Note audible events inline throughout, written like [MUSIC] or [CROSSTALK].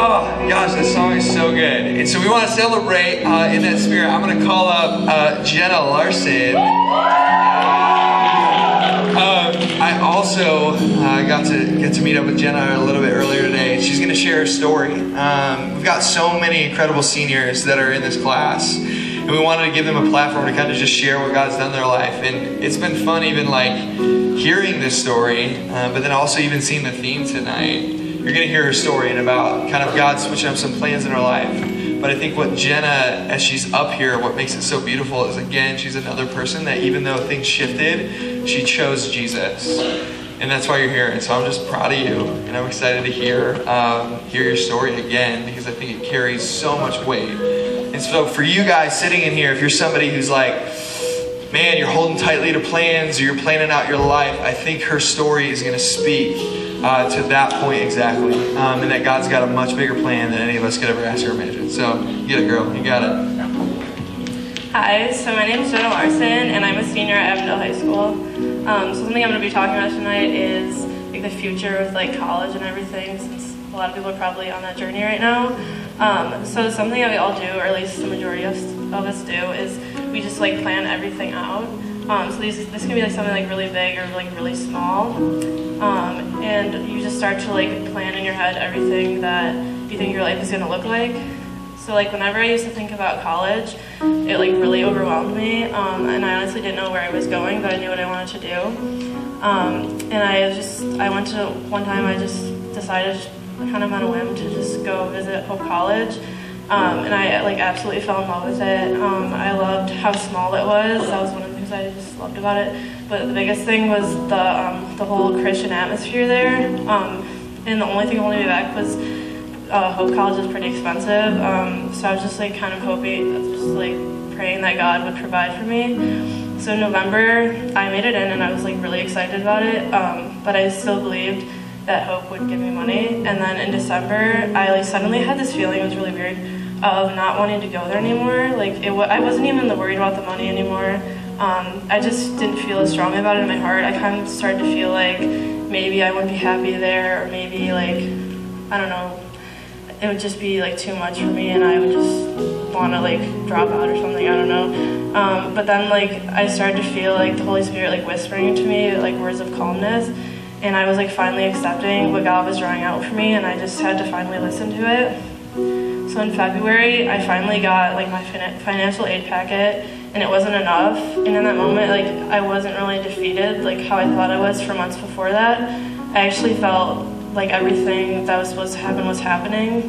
Oh, gosh, that song is so good. And so we want to celebrate uh, in that spirit. I'm going to call up uh, Jenna Larson. Uh, I also uh, got to get to meet up with Jenna a little bit earlier today. She's going to share her story. Um, we've got so many incredible seniors that are in this class, and we wanted to give them a platform to kind of just share what God's done in their life. And it's been fun, even like hearing this story, uh, but then also even seeing the theme tonight. You're going to hear her story and about kind of God switching up some plans in her life. But I think what Jenna, as she's up here, what makes it so beautiful is again, she's another person that even though things shifted, she chose Jesus. And that's why you're here. And so I'm just proud of you. And I'm excited to hear, um, hear your story again because I think it carries so much weight. And so for you guys sitting in here, if you're somebody who's like, man, you're holding tightly to plans or you're planning out your life, I think her story is going to speak uh, to that point exactly. Um, and that God's got a much bigger plan than any of us could ever ask or imagine. So, get it, girl. You got it. Hi, so my name is Jenna Larson, and I'm a senior at Avondale High School. Um, so something I'm going to be talking about tonight is like the future with like college and everything, since a lot of people are probably on that journey right now. Um, so something that we all do, or at least the majority of, of us do, is we just like plan everything out. Um, so these, this can be like something like really big or like really small. Um, and you just start to like plan in your head everything that you think your life is going to look like. So like whenever I used to think about college, it like really overwhelmed me, um, and I honestly didn't know where I was going, but I knew what I wanted to do. Um, and I just I went to one time I just decided kind of on a whim to just go visit Hope College. Um, and I like absolutely fell in love with it. Um, I loved how small it was. That was one of I just loved about it. But the biggest thing was the um, the whole Christian atmosphere there. Um, and the only thing holding me back was uh, Hope College is pretty expensive. Um, so I was just like kind of hoping, just like praying that God would provide for me. So in November, I made it in, and I was like really excited about it. Um, but I still believed that Hope would give me money. And then in December, I like suddenly had this feeling. It was really weird of not wanting to go there anymore. Like it, I wasn't even worried about the money anymore. Um, I just didn't feel as strong about it in my heart. I kind of started to feel like maybe I wouldn't be happy there, or maybe like I don't know, it would just be like too much for me, and I would just want to like drop out or something. I don't know. Um, but then like I started to feel like the Holy Spirit like whispering to me like words of calmness, and I was like finally accepting what God was drawing out for me, and I just had to finally listen to it. So in February, I finally got like my financial aid packet, and it wasn't enough. And in that moment, like I wasn't really defeated like how I thought I was for months before that. I actually felt like everything that was supposed to happen was happening.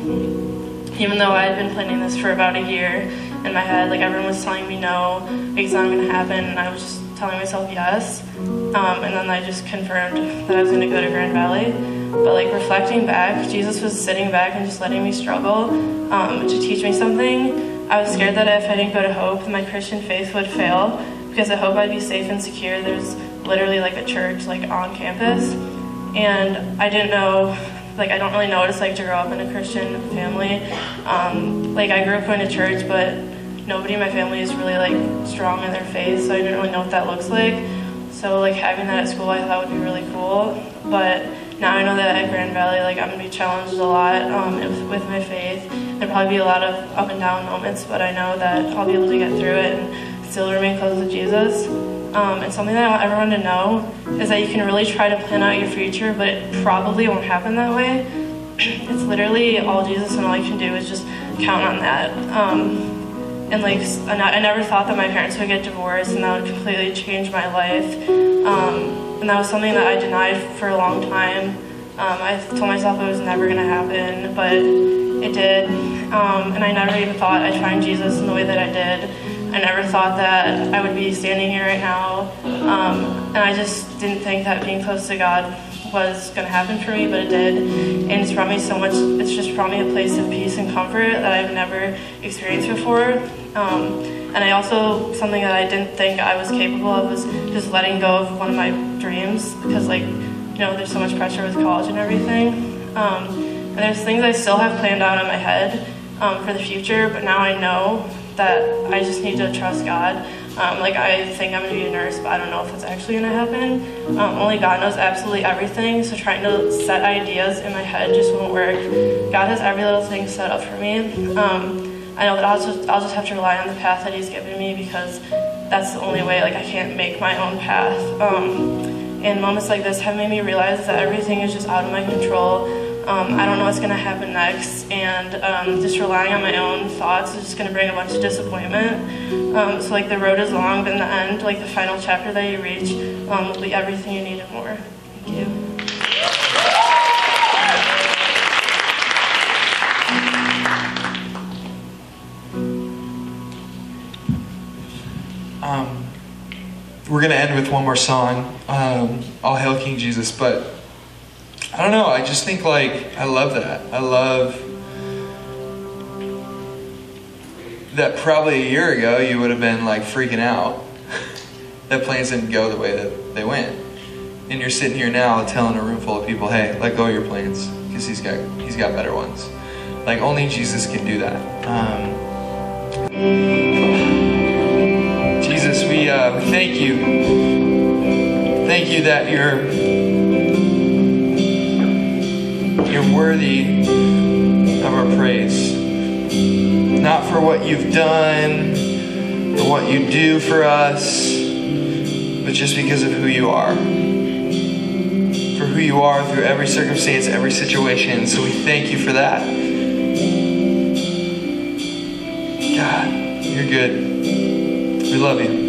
Even though I had been planning this for about a year in my head, like everyone was telling me no, it's not going to happen, and I was just telling myself yes. Um, and then I just confirmed that I was going to go to Grand Valley. But like reflecting back, Jesus was sitting back and just letting me struggle um, to teach me something. I was scared that if I didn't go to Hope, my Christian faith would fail because I hope I'd be safe and secure. There's literally like a church like on campus, and I didn't know. Like I don't really know what it's like to grow up in a Christian family. Um, like I grew up going to church, but nobody in my family is really like strong in their faith, so I didn't really know what that looks like. So like having that at school, I thought would be really cool. But now I know that at Grand Valley, like I'm gonna be challenged a lot um, with my faith. Probably be a lot of up and down moments, but I know that I'll be able to get through it and still remain close to Jesus. Um, and something that I want everyone to know is that you can really try to plan out your future, but it probably won't happen that way. [CLEARS THROAT] it's literally all Jesus and all you can do is just count on that. Um, and like, I never thought that my parents would get divorced, and that would completely change my life. Um, and that was something that I denied for a long time. Um, I told myself it was never going to happen, but it did. Um, and I never even thought I'd find Jesus in the way that I did. I never thought that I would be standing here right now. Um, and I just didn't think that being close to God was going to happen for me, but it did. And it's brought me so much, it's just brought me a place of peace and comfort that I've never experienced before. Um, and I also, something that I didn't think I was capable of was just letting go of one of my dreams because, like, you know, there's so much pressure with college and everything. Um, and there's things I still have planned out in my head um, for the future, but now I know that I just need to trust God Um, like I think I'm gonna be a nurse, but I don't know if it's actually gonna happen. Um, only God knows absolutely everything. So trying to set ideas in my head just won't work. God has every little thing set up for me. Um, I know that I'll just I'll just have to rely on the path that He's given me because that's the only way. Like I can't make my own path. Um, and moments like this have made me realize that everything is just out of my control. Um, I don't know what's going to happen next, and um, just relying on my own thoughts is just going to bring a bunch of disappointment. Um, so, like, the road is long, but in the end, like, the final chapter that you reach um, will be everything you need and more. Thank you. We're to end with one more song, um, All Hail King Jesus. But I don't know, I just think like, I love that. I love that probably a year ago you would have been like freaking out [LAUGHS] that plans didn't go the way that they went. And you're sitting here now telling a room full of people, hey, let go of your plans because he's got, he's got better ones. Like only Jesus can do that. Um, we, uh, thank you. Thank you that you're you're worthy of our praise. Not for what you've done or what you do for us, but just because of who you are. For who you are through every circumstance, every situation. So we thank you for that. God, you're good. We love you.